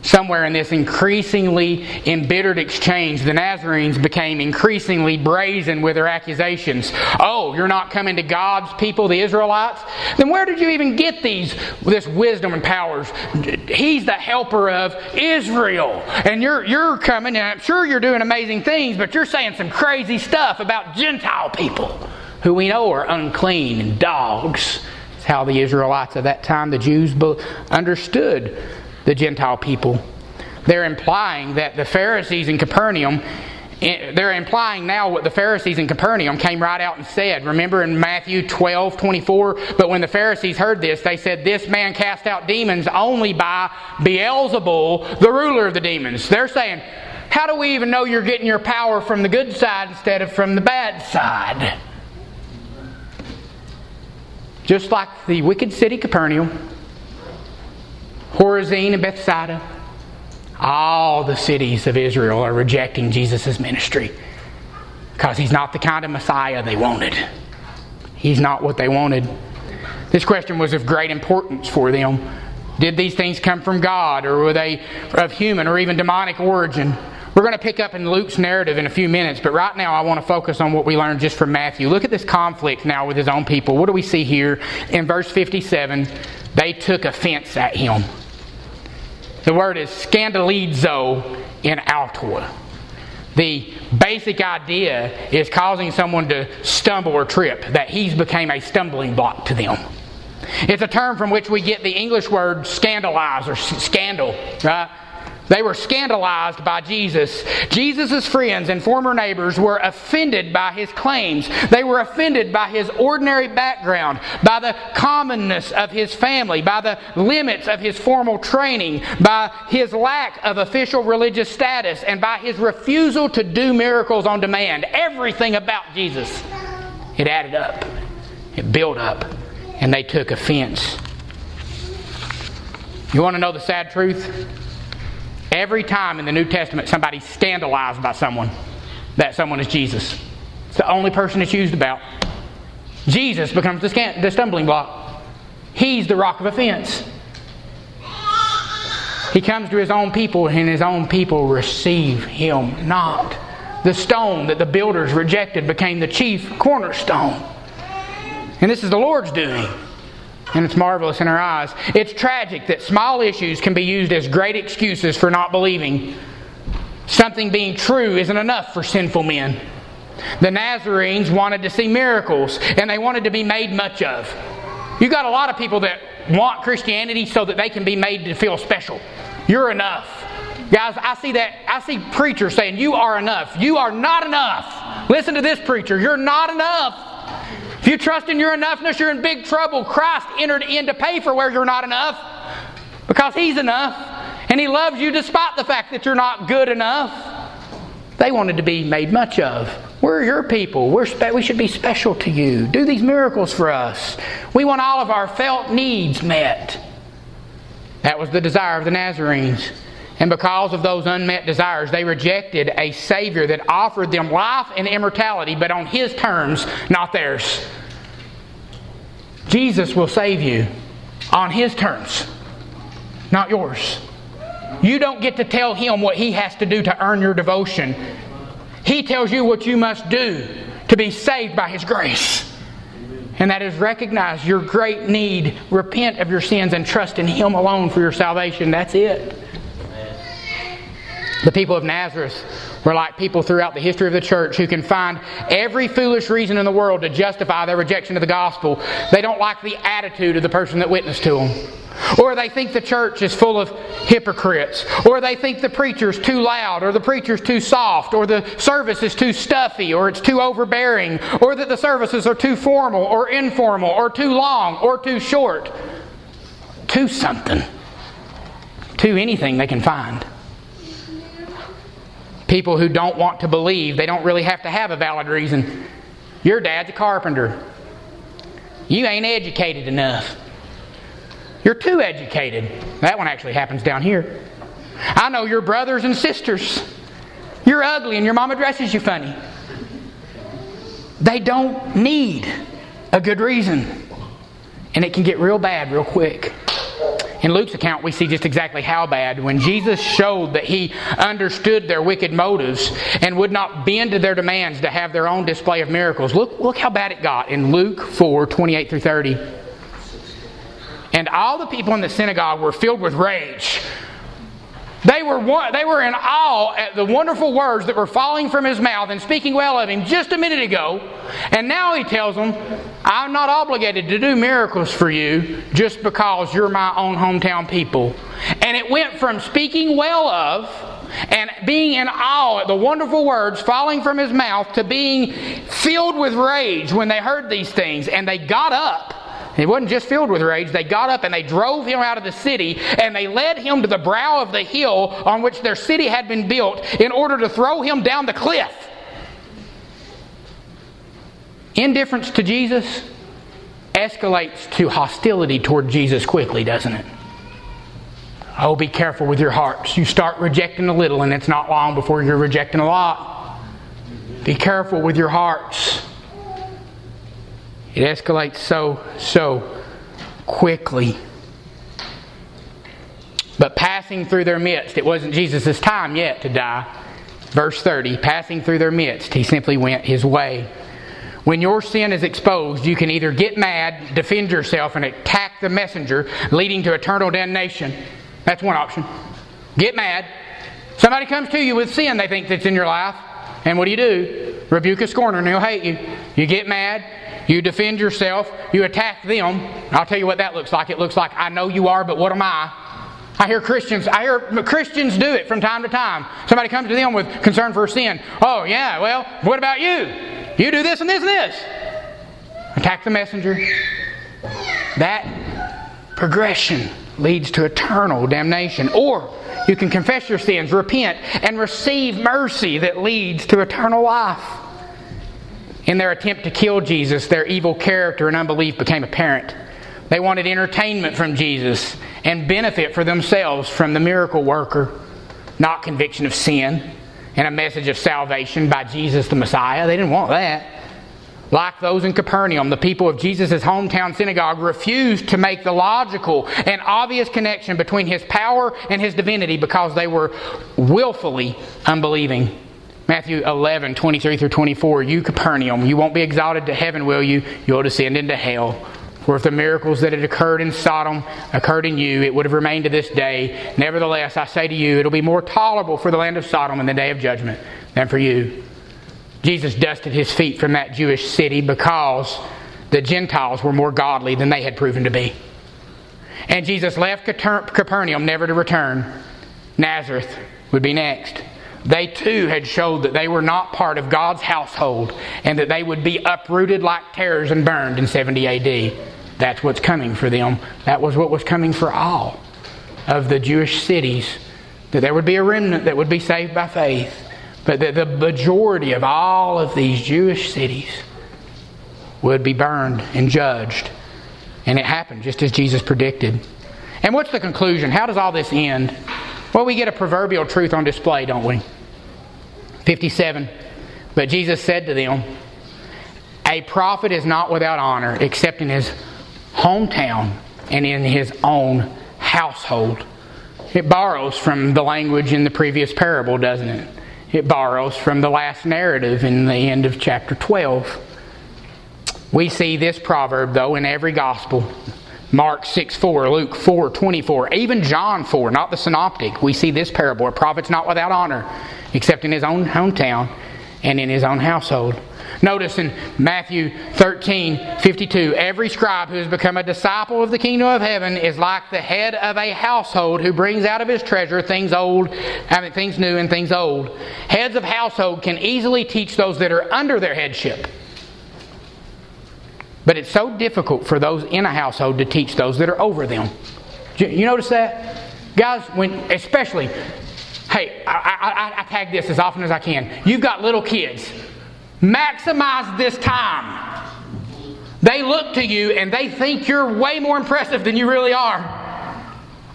Somewhere in this increasingly embittered exchange, the Nazarenes became increasingly brazen with their accusations. Oh, you're not coming to God's people, the Israelites? Then where did you even get these this wisdom and powers? He's the helper of Israel. And you're you're coming, and I'm sure you're doing amazing things, but you're saying some crazy stuff about Gentile people who we know are unclean and dogs how the Israelites of that time, the Jews, understood the Gentile people. They're implying that the Pharisees in Capernaum eh, they're implying now what the Pharisees in Capernaum came right out and said. Remember in Matthew 12, 24? But when the Pharisees heard this, they said, This man cast out demons only by Beelzebul, the ruler of the demons. They're saying, How do we even know you're getting your power from the good side instead of from the bad side? Just like the wicked city Capernaum, Chorazin and Bethsaida, all the cities of Israel are rejecting Jesus' ministry because he's not the kind of Messiah they wanted. He's not what they wanted. This question was of great importance for them. Did these things come from God, or were they of human or even demonic origin? We're going to pick up in Luke's narrative in a few minutes, but right now I want to focus on what we learned just from Matthew. Look at this conflict now with his own people. What do we see here? In verse 57, they took offense at him. The word is scandalizo in autō. The basic idea is causing someone to stumble or trip, that he's became a stumbling block to them. It's a term from which we get the English word scandalize or scandal, right? They were scandalized by Jesus. Jesus' friends and former neighbors were offended by his claims. They were offended by his ordinary background, by the commonness of his family, by the limits of his formal training, by his lack of official religious status, and by his refusal to do miracles on demand. Everything about Jesus. It added up, it built up, and they took offense. You want to know the sad truth? Every time in the New Testament somebody's scandalized by someone, that someone is Jesus. It's the only person it's used about. Jesus becomes the, scan- the stumbling block. He's the rock of offense. He comes to his own people, and his own people receive him not. The stone that the builders rejected became the chief cornerstone. And this is the Lord's doing and it's marvelous in our eyes. It's tragic that small issues can be used as great excuses for not believing. Something being true isn't enough for sinful men. The Nazarenes wanted to see miracles, and they wanted to be made much of. You got a lot of people that want Christianity so that they can be made to feel special. You're enough. Guys, I see that. I see preachers saying, You are enough. You are not enough. Listen to this preacher. You're not enough. If you trust in your enoughness, you're in big trouble. Christ entered in to pay for where you're not enough because He's enough. And He loves you despite the fact that you're not good enough. They wanted to be made much of. We're your people. We're spe- we should be special to you. Do these miracles for us. We want all of our felt needs met. That was the desire of the Nazarenes. And because of those unmet desires, they rejected a Savior that offered them life and immortality, but on His terms, not theirs. Jesus will save you on His terms, not yours. You don't get to tell Him what He has to do to earn your devotion. He tells you what you must do to be saved by His grace. And that is recognize your great need, repent of your sins, and trust in Him alone for your salvation. That's it. The people of Nazareth were like people throughout the history of the church who can find every foolish reason in the world to justify their rejection of the gospel. They don't like the attitude of the person that witnessed to them. Or they think the church is full of hypocrites. Or they think the preacher's too loud, or the preacher's too soft, or the service is too stuffy, or it's too overbearing, or that the services are too formal, or informal, or too long, or too short. Too something. Too anything they can find. People who don't want to believe, they don't really have to have a valid reason. Your dad's a carpenter. You ain't educated enough. You're too educated. That one actually happens down here. I know your brothers and sisters. You're ugly and your mama dresses you funny. They don't need a good reason. And it can get real bad real quick. In Luke's account, we see just exactly how bad. When Jesus showed that he understood their wicked motives and would not bend to their demands to have their own display of miracles, look, look how bad it got in Luke 4 28 through 30. And all the people in the synagogue were filled with rage they were, they were in awe at the wonderful words that were falling from his mouth and speaking well of him just a minute ago. And now he tells them, I'm not obligated to do miracles for you just because you're my own hometown people. And it went from speaking well of and being in awe at the wonderful words falling from his mouth to being filled with rage when they heard these things. And they got up he wasn't just filled with rage. They got up and they drove him out of the city and they led him to the brow of the hill on which their city had been built in order to throw him down the cliff. Indifference to Jesus escalates to hostility toward Jesus quickly, doesn't it? Oh, be careful with your hearts. You start rejecting a little, and it's not long before you're rejecting a lot. Be careful with your hearts. It escalates so, so quickly. But passing through their midst, it wasn't Jesus' time yet to die. Verse 30 passing through their midst, he simply went his way. When your sin is exposed, you can either get mad, defend yourself, and attack the messenger, leading to eternal damnation. That's one option. Get mad. Somebody comes to you with sin they think that's in your life, and what do you do? Rebuke a scorner, and he'll hate you. You get mad, you defend yourself, you attack them. I'll tell you what that looks like. It looks like, I know you are, but what am I? I hear Christians, I hear Christians do it from time to time. Somebody comes to them with concern for sin. Oh, yeah, well, what about you? You do this and this and this. Attack the messenger. That progression leads to eternal damnation. Or you can confess your sins, repent, and receive mercy that leads to eternal life. In their attempt to kill Jesus, their evil character and unbelief became apparent. They wanted entertainment from Jesus and benefit for themselves from the miracle worker, not conviction of sin and a message of salvation by Jesus the Messiah. They didn't want that. Like those in Capernaum, the people of Jesus' hometown synagogue refused to make the logical and obvious connection between his power and his divinity because they were willfully unbelieving. Matthew 11, 23 through 24. You, Capernaum, you won't be exalted to heaven, will you? You'll descend into hell. For if the miracles that had occurred in Sodom occurred in you, it would have remained to this day. Nevertheless, I say to you, it'll be more tolerable for the land of Sodom in the day of judgment than for you. Jesus dusted his feet from that Jewish city because the Gentiles were more godly than they had proven to be. And Jesus left Capernaum never to return. Nazareth would be next. They too had showed that they were not part of God's household and that they would be uprooted like tares and burned in 70 AD. That's what's coming for them. That was what was coming for all of the Jewish cities. That there would be a remnant that would be saved by faith. But that the majority of all of these Jewish cities would be burned and judged. And it happened just as Jesus predicted. And what's the conclusion? How does all this end? Well, we get a proverbial truth on display, don't we? 57. But Jesus said to them, A prophet is not without honor except in his hometown and in his own household. It borrows from the language in the previous parable, doesn't it? It borrows from the last narrative in the end of chapter 12. We see this proverb, though, in every gospel. Mark 6 4, Luke 4 24, even John 4, not the synoptic. We see this parable a prophet's not without honor, except in his own hometown and in his own household. Notice in Matthew 13 52, every scribe who has become a disciple of the kingdom of heaven is like the head of a household who brings out of his treasure things old, I mean, things new and things old. Heads of household can easily teach those that are under their headship. But it's so difficult for those in a household to teach those that are over them. You notice that? Guys, when especially, hey, I, I, I tag this as often as I can. You've got little kids. Maximize this time. They look to you and they think you're way more impressive than you really are.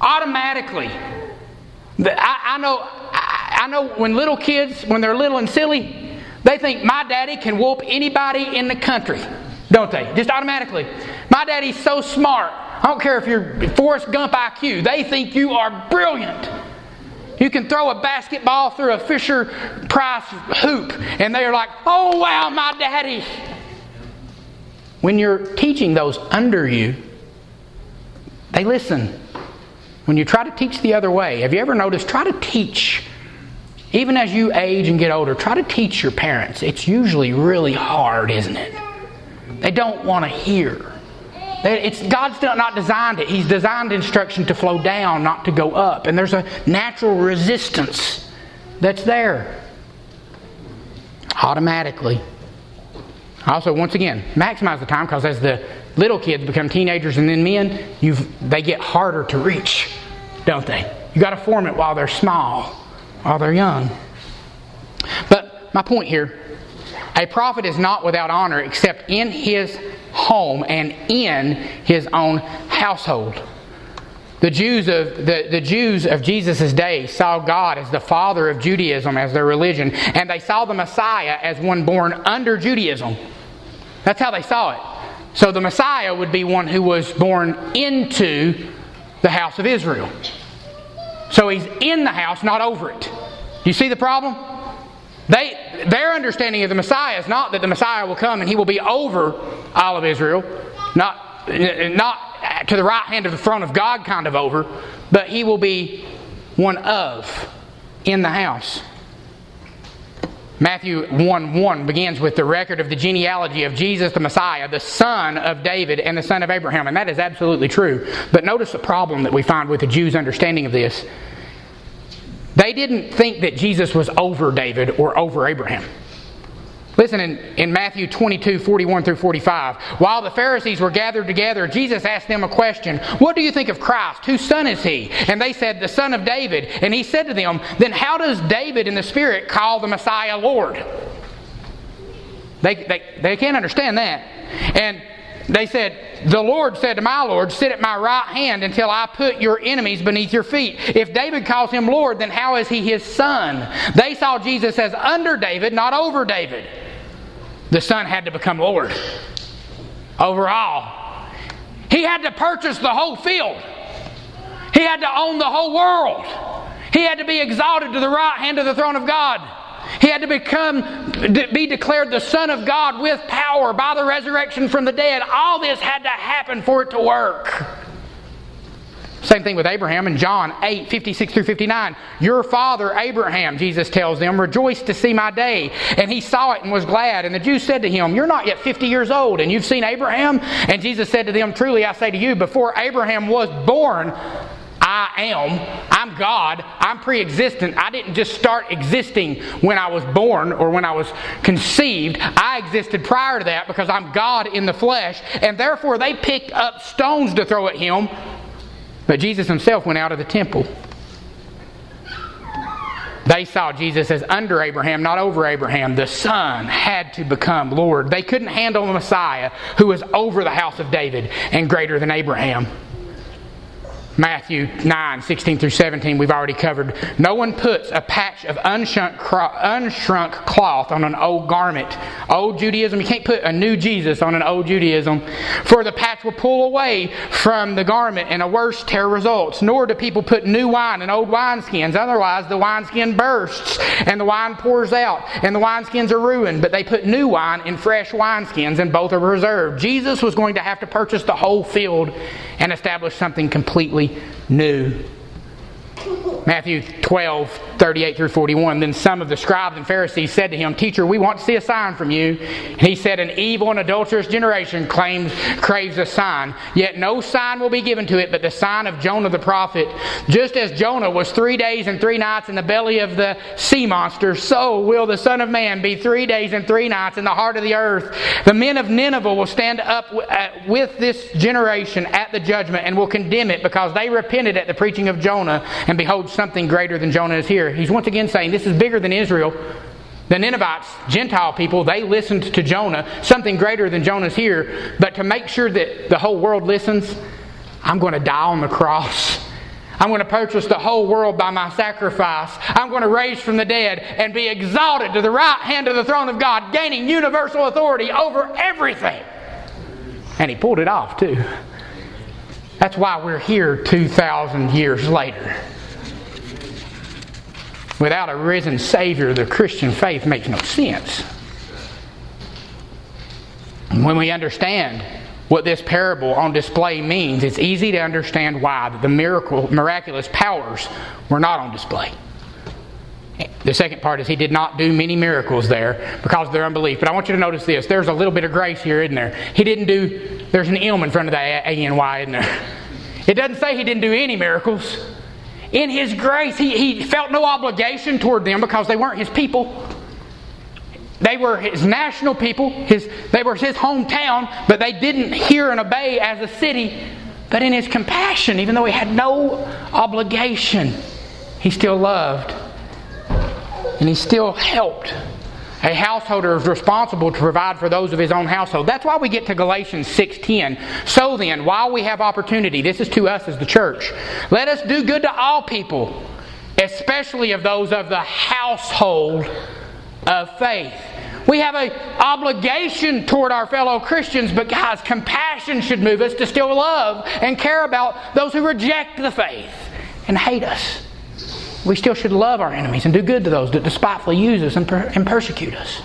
Automatically. I, I know, I, I know when little kids, when they're little and silly, they think my daddy can whoop anybody in the country don't they? Just automatically. My daddy's so smart. I don't care if you're Forrest Gump IQ, they think you are brilliant. You can throw a basketball through a Fisher Price hoop, and they're like, oh, wow, my daddy. When you're teaching those under you, they listen. When you try to teach the other way, have you ever noticed? Try to teach, even as you age and get older, try to teach your parents. It's usually really hard, isn't it? They don't want to hear. It's, God's not designed it. He's designed instruction to flow down, not to go up. And there's a natural resistance that's there automatically. Also, once again, maximize the time because as the little kids become teenagers and then men, they get harder to reach, don't they? You got to form it while they're small, while they're young. But my point here a prophet is not without honor except in his home and in his own household. The Jews of the, the Jews of Jesus' day saw God as the father of Judaism as their religion, and they saw the Messiah as one born under Judaism. That's how they saw it. So the Messiah would be one who was born into the house of Israel. So he's in the house, not over it. You see the problem? They, their understanding of the Messiah is not that the Messiah will come and he will be over all of Israel, not, not to the right hand of the throne of God kind of over, but he will be one of in the house. Matthew 1 1 begins with the record of the genealogy of Jesus the Messiah, the son of David and the son of Abraham, and that is absolutely true. But notice the problem that we find with the Jews' understanding of this. They didn't think that Jesus was over David or over Abraham. Listen in, in Matthew 22, 41 through 45. While the Pharisees were gathered together, Jesus asked them a question What do you think of Christ? Whose son is he? And they said, The son of David. And he said to them, Then how does David in the Spirit call the Messiah Lord? They, they, they can't understand that. And they said, The Lord said to my Lord, Sit at my right hand until I put your enemies beneath your feet. If David calls him Lord, then how is he his son? They saw Jesus as under David, not over David. The son had to become Lord over all. He had to purchase the whole field, he had to own the whole world. He had to be exalted to the right hand of the throne of God. He had to become, be declared the Son of God with power by the resurrection from the dead. All this had to happen for it to work. Same thing with Abraham in John 8, 56 through 59. Your father Abraham, Jesus tells them, rejoiced to see my day. And he saw it and was glad. And the Jews said to him, You're not yet 50 years old, and you've seen Abraham? And Jesus said to them, Truly I say to you, before Abraham was born, I am. I'm God. I'm pre existent. I didn't just start existing when I was born or when I was conceived. I existed prior to that because I'm God in the flesh. And therefore, they picked up stones to throw at him. But Jesus himself went out of the temple. They saw Jesus as under Abraham, not over Abraham. The Son had to become Lord. They couldn't handle the Messiah who was over the house of David and greater than Abraham. Matthew 9, 16 through 17, we've already covered. No one puts a patch of unshrunk, unshrunk cloth on an old garment. Old Judaism, you can't put a new Jesus on an old Judaism, for the patch will pull away from the garment and a worse tear results. Nor do people put new wine in old wineskins. Otherwise, the wineskin bursts and the wine pours out and the wineskins are ruined. But they put new wine in fresh wineskins and both are preserved. Jesus was going to have to purchase the whole field and establish something completely new. Matthew 12, 38 through 41. Then some of the scribes and Pharisees said to him, Teacher, we want to see a sign from you. He said, An evil and adulterous generation claims, craves a sign, yet no sign will be given to it but the sign of Jonah the prophet. Just as Jonah was three days and three nights in the belly of the sea monster, so will the Son of Man be three days and three nights in the heart of the earth. The men of Nineveh will stand up uh, with this generation at the judgment and will condemn it because they repented at the preaching of Jonah. And behold, something greater than Jonah is here. He's once again saying this is bigger than Israel. The Ninevites, Gentile people, they listened to Jonah. Something greater than Jonah's here. But to make sure that the whole world listens, I'm going to die on the cross. I'm going to purchase the whole world by my sacrifice. I'm going to raise from the dead and be exalted to the right hand of the throne of God, gaining universal authority over everything. And he pulled it off, too. That's why we're here 2,000 years later. Without a risen Savior, the Christian faith makes no sense. When we understand what this parable on display means, it's easy to understand why the miracle, miraculous powers were not on display. The second part is he did not do many miracles there because of their unbelief. But I want you to notice this. There's a little bit of grace here, isn't there? He didn't do, there's an M in front of the A-N-Y, isn't there? It doesn't say he didn't do any miracles in His grace, he, he felt no obligation toward them because they weren't His people. They were His national people, his, they were His hometown, but they didn't hear and obey as a city. But in His compassion, even though He had no obligation, He still loved and He still helped. A householder is responsible to provide for those of his own household. That's why we get to Galatians 6:10. So then, while we have opportunity, this is to us as the church. Let us do good to all people, especially of those of the household of faith. We have an obligation toward our fellow Christians, but guys, compassion should move us to still love and care about those who reject the faith and hate us we still should love our enemies and do good to those that despitefully use us and, per- and persecute us.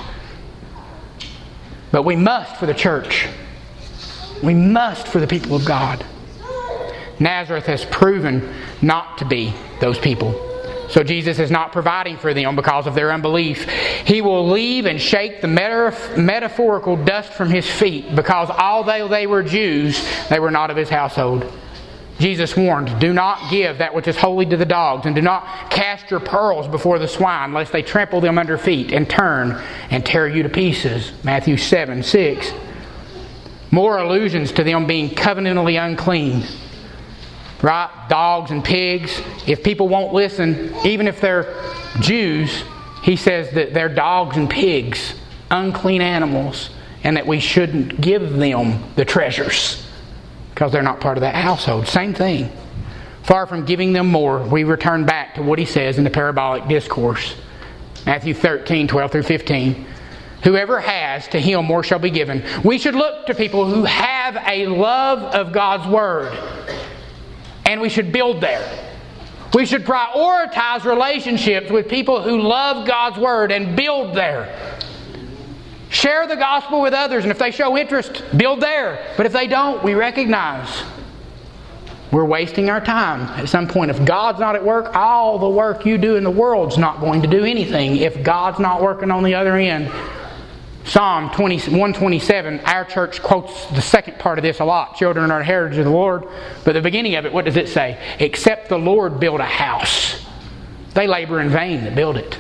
But we must for the church. We must for the people of God. Nazareth has proven not to be those people. So Jesus is not providing for them because of their unbelief. He will leave and shake the metaphorical dust from his feet because although they were Jews, they were not of his household. Jesus warned, Do not give that which is holy to the dogs, and do not cast your pearls before the swine, lest they trample them under feet and turn and tear you to pieces. Matthew 7 6. More allusions to them being covenantally unclean. Right? Dogs and pigs. If people won't listen, even if they're Jews, he says that they're dogs and pigs, unclean animals, and that we shouldn't give them the treasures because they're not part of that household. Same thing. Far from giving them more, we return back to what he says in the parabolic discourse. Matthew 13, 12 through 15. Whoever has, to him more shall be given. We should look to people who have a love of God's Word. And we should build there. We should prioritize relationships with people who love God's Word and build there. Share the gospel with others, and if they show interest, build there. But if they don't, we recognize we're wasting our time at some point. If God's not at work, all the work you do in the world's not going to do anything if God's not working on the other end. Psalm 20, 127, our church quotes the second part of this a lot. Children are the heritage of the Lord. But the beginning of it, what does it say? Except the Lord build a house, they labor in vain that build it.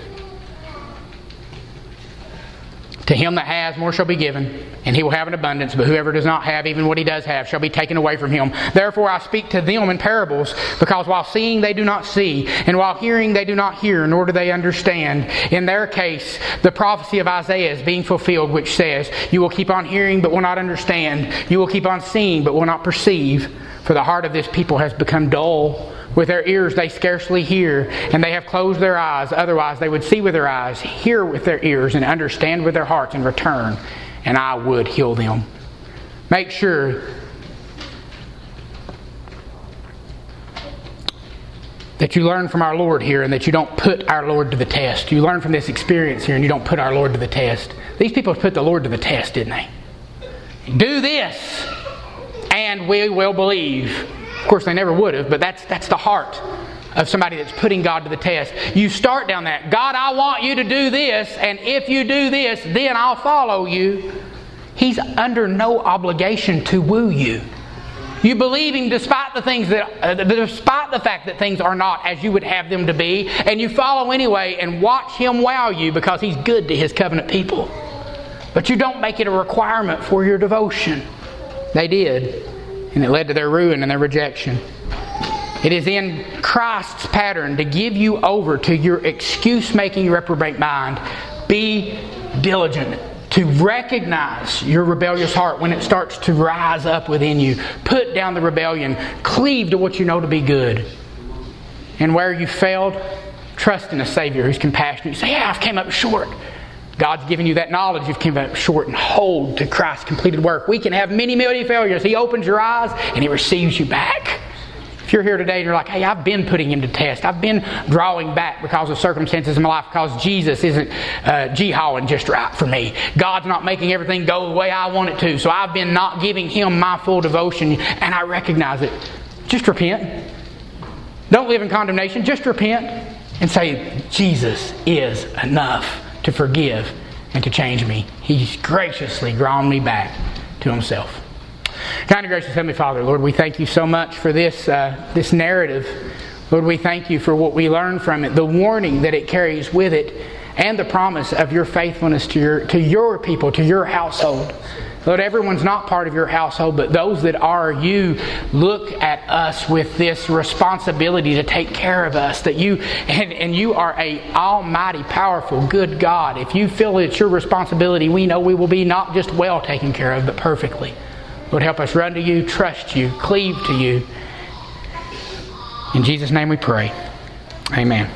To him that has, more shall be given, and he will have an abundance. But whoever does not have, even what he does have, shall be taken away from him. Therefore I speak to them in parables, because while seeing they do not see, and while hearing they do not hear, nor do they understand. In their case, the prophecy of Isaiah is being fulfilled, which says, You will keep on hearing, but will not understand. You will keep on seeing, but will not perceive. For the heart of this people has become dull with their ears they scarcely hear, and they have closed their eyes. Otherwise, they would see with their eyes, hear with their ears, and understand with their hearts, and return, and I would heal them. Make sure that you learn from our Lord here and that you don't put our Lord to the test. You learn from this experience here and you don't put our Lord to the test. These people put the Lord to the test, didn't they? Do this, and we will believe. Of course, they never would have, but that's, that's the heart of somebody that's putting God to the test. You start down that. God, I want you to do this, and if you do this, then I'll follow you. He's under no obligation to woo you. You believe him despite the things that, uh, despite the fact that things are not as you would have them to be, and you follow anyway and watch him wow you because he's good to his covenant people. But you don't make it a requirement for your devotion. They did and it led to their ruin and their rejection. It is in Christ's pattern to give you over to your excuse making reprobate mind. Be diligent to recognize your rebellious heart when it starts to rise up within you. Put down the rebellion, cleave to what you know to be good. And where you failed, trust in a Savior who's compassionate. You say, Yeah, I've came up short. God's given you that knowledge. You've come up short and hold to Christ's completed work. We can have many, many failures. He opens your eyes and He receives you back. If you're here today and you're like, hey, I've been putting Him to test. I've been drawing back because of circumstances in my life because Jesus isn't uh, jihawing just right for me. God's not making everything go the way I want it to. So I've been not giving Him my full devotion and I recognize it. Just repent. Don't live in condemnation. Just repent and say, Jesus is enough to forgive and to change me. He's graciously drawn me back to Himself. Kind of gracious Heavenly Father, Lord, we thank you so much for this, uh, this narrative. Lord, we thank you for what we learn from it, the warning that it carries with it, and the promise of your faithfulness to your, to your people, to your household. Lord, everyone's not part of your household, but those that are, you look at us with this responsibility to take care of us. That you and, and you are a almighty, powerful, good God. If you feel it's your responsibility, we know we will be not just well taken care of, but perfectly. Lord, help us run to you, trust you, cleave to you. In Jesus' name we pray. Amen.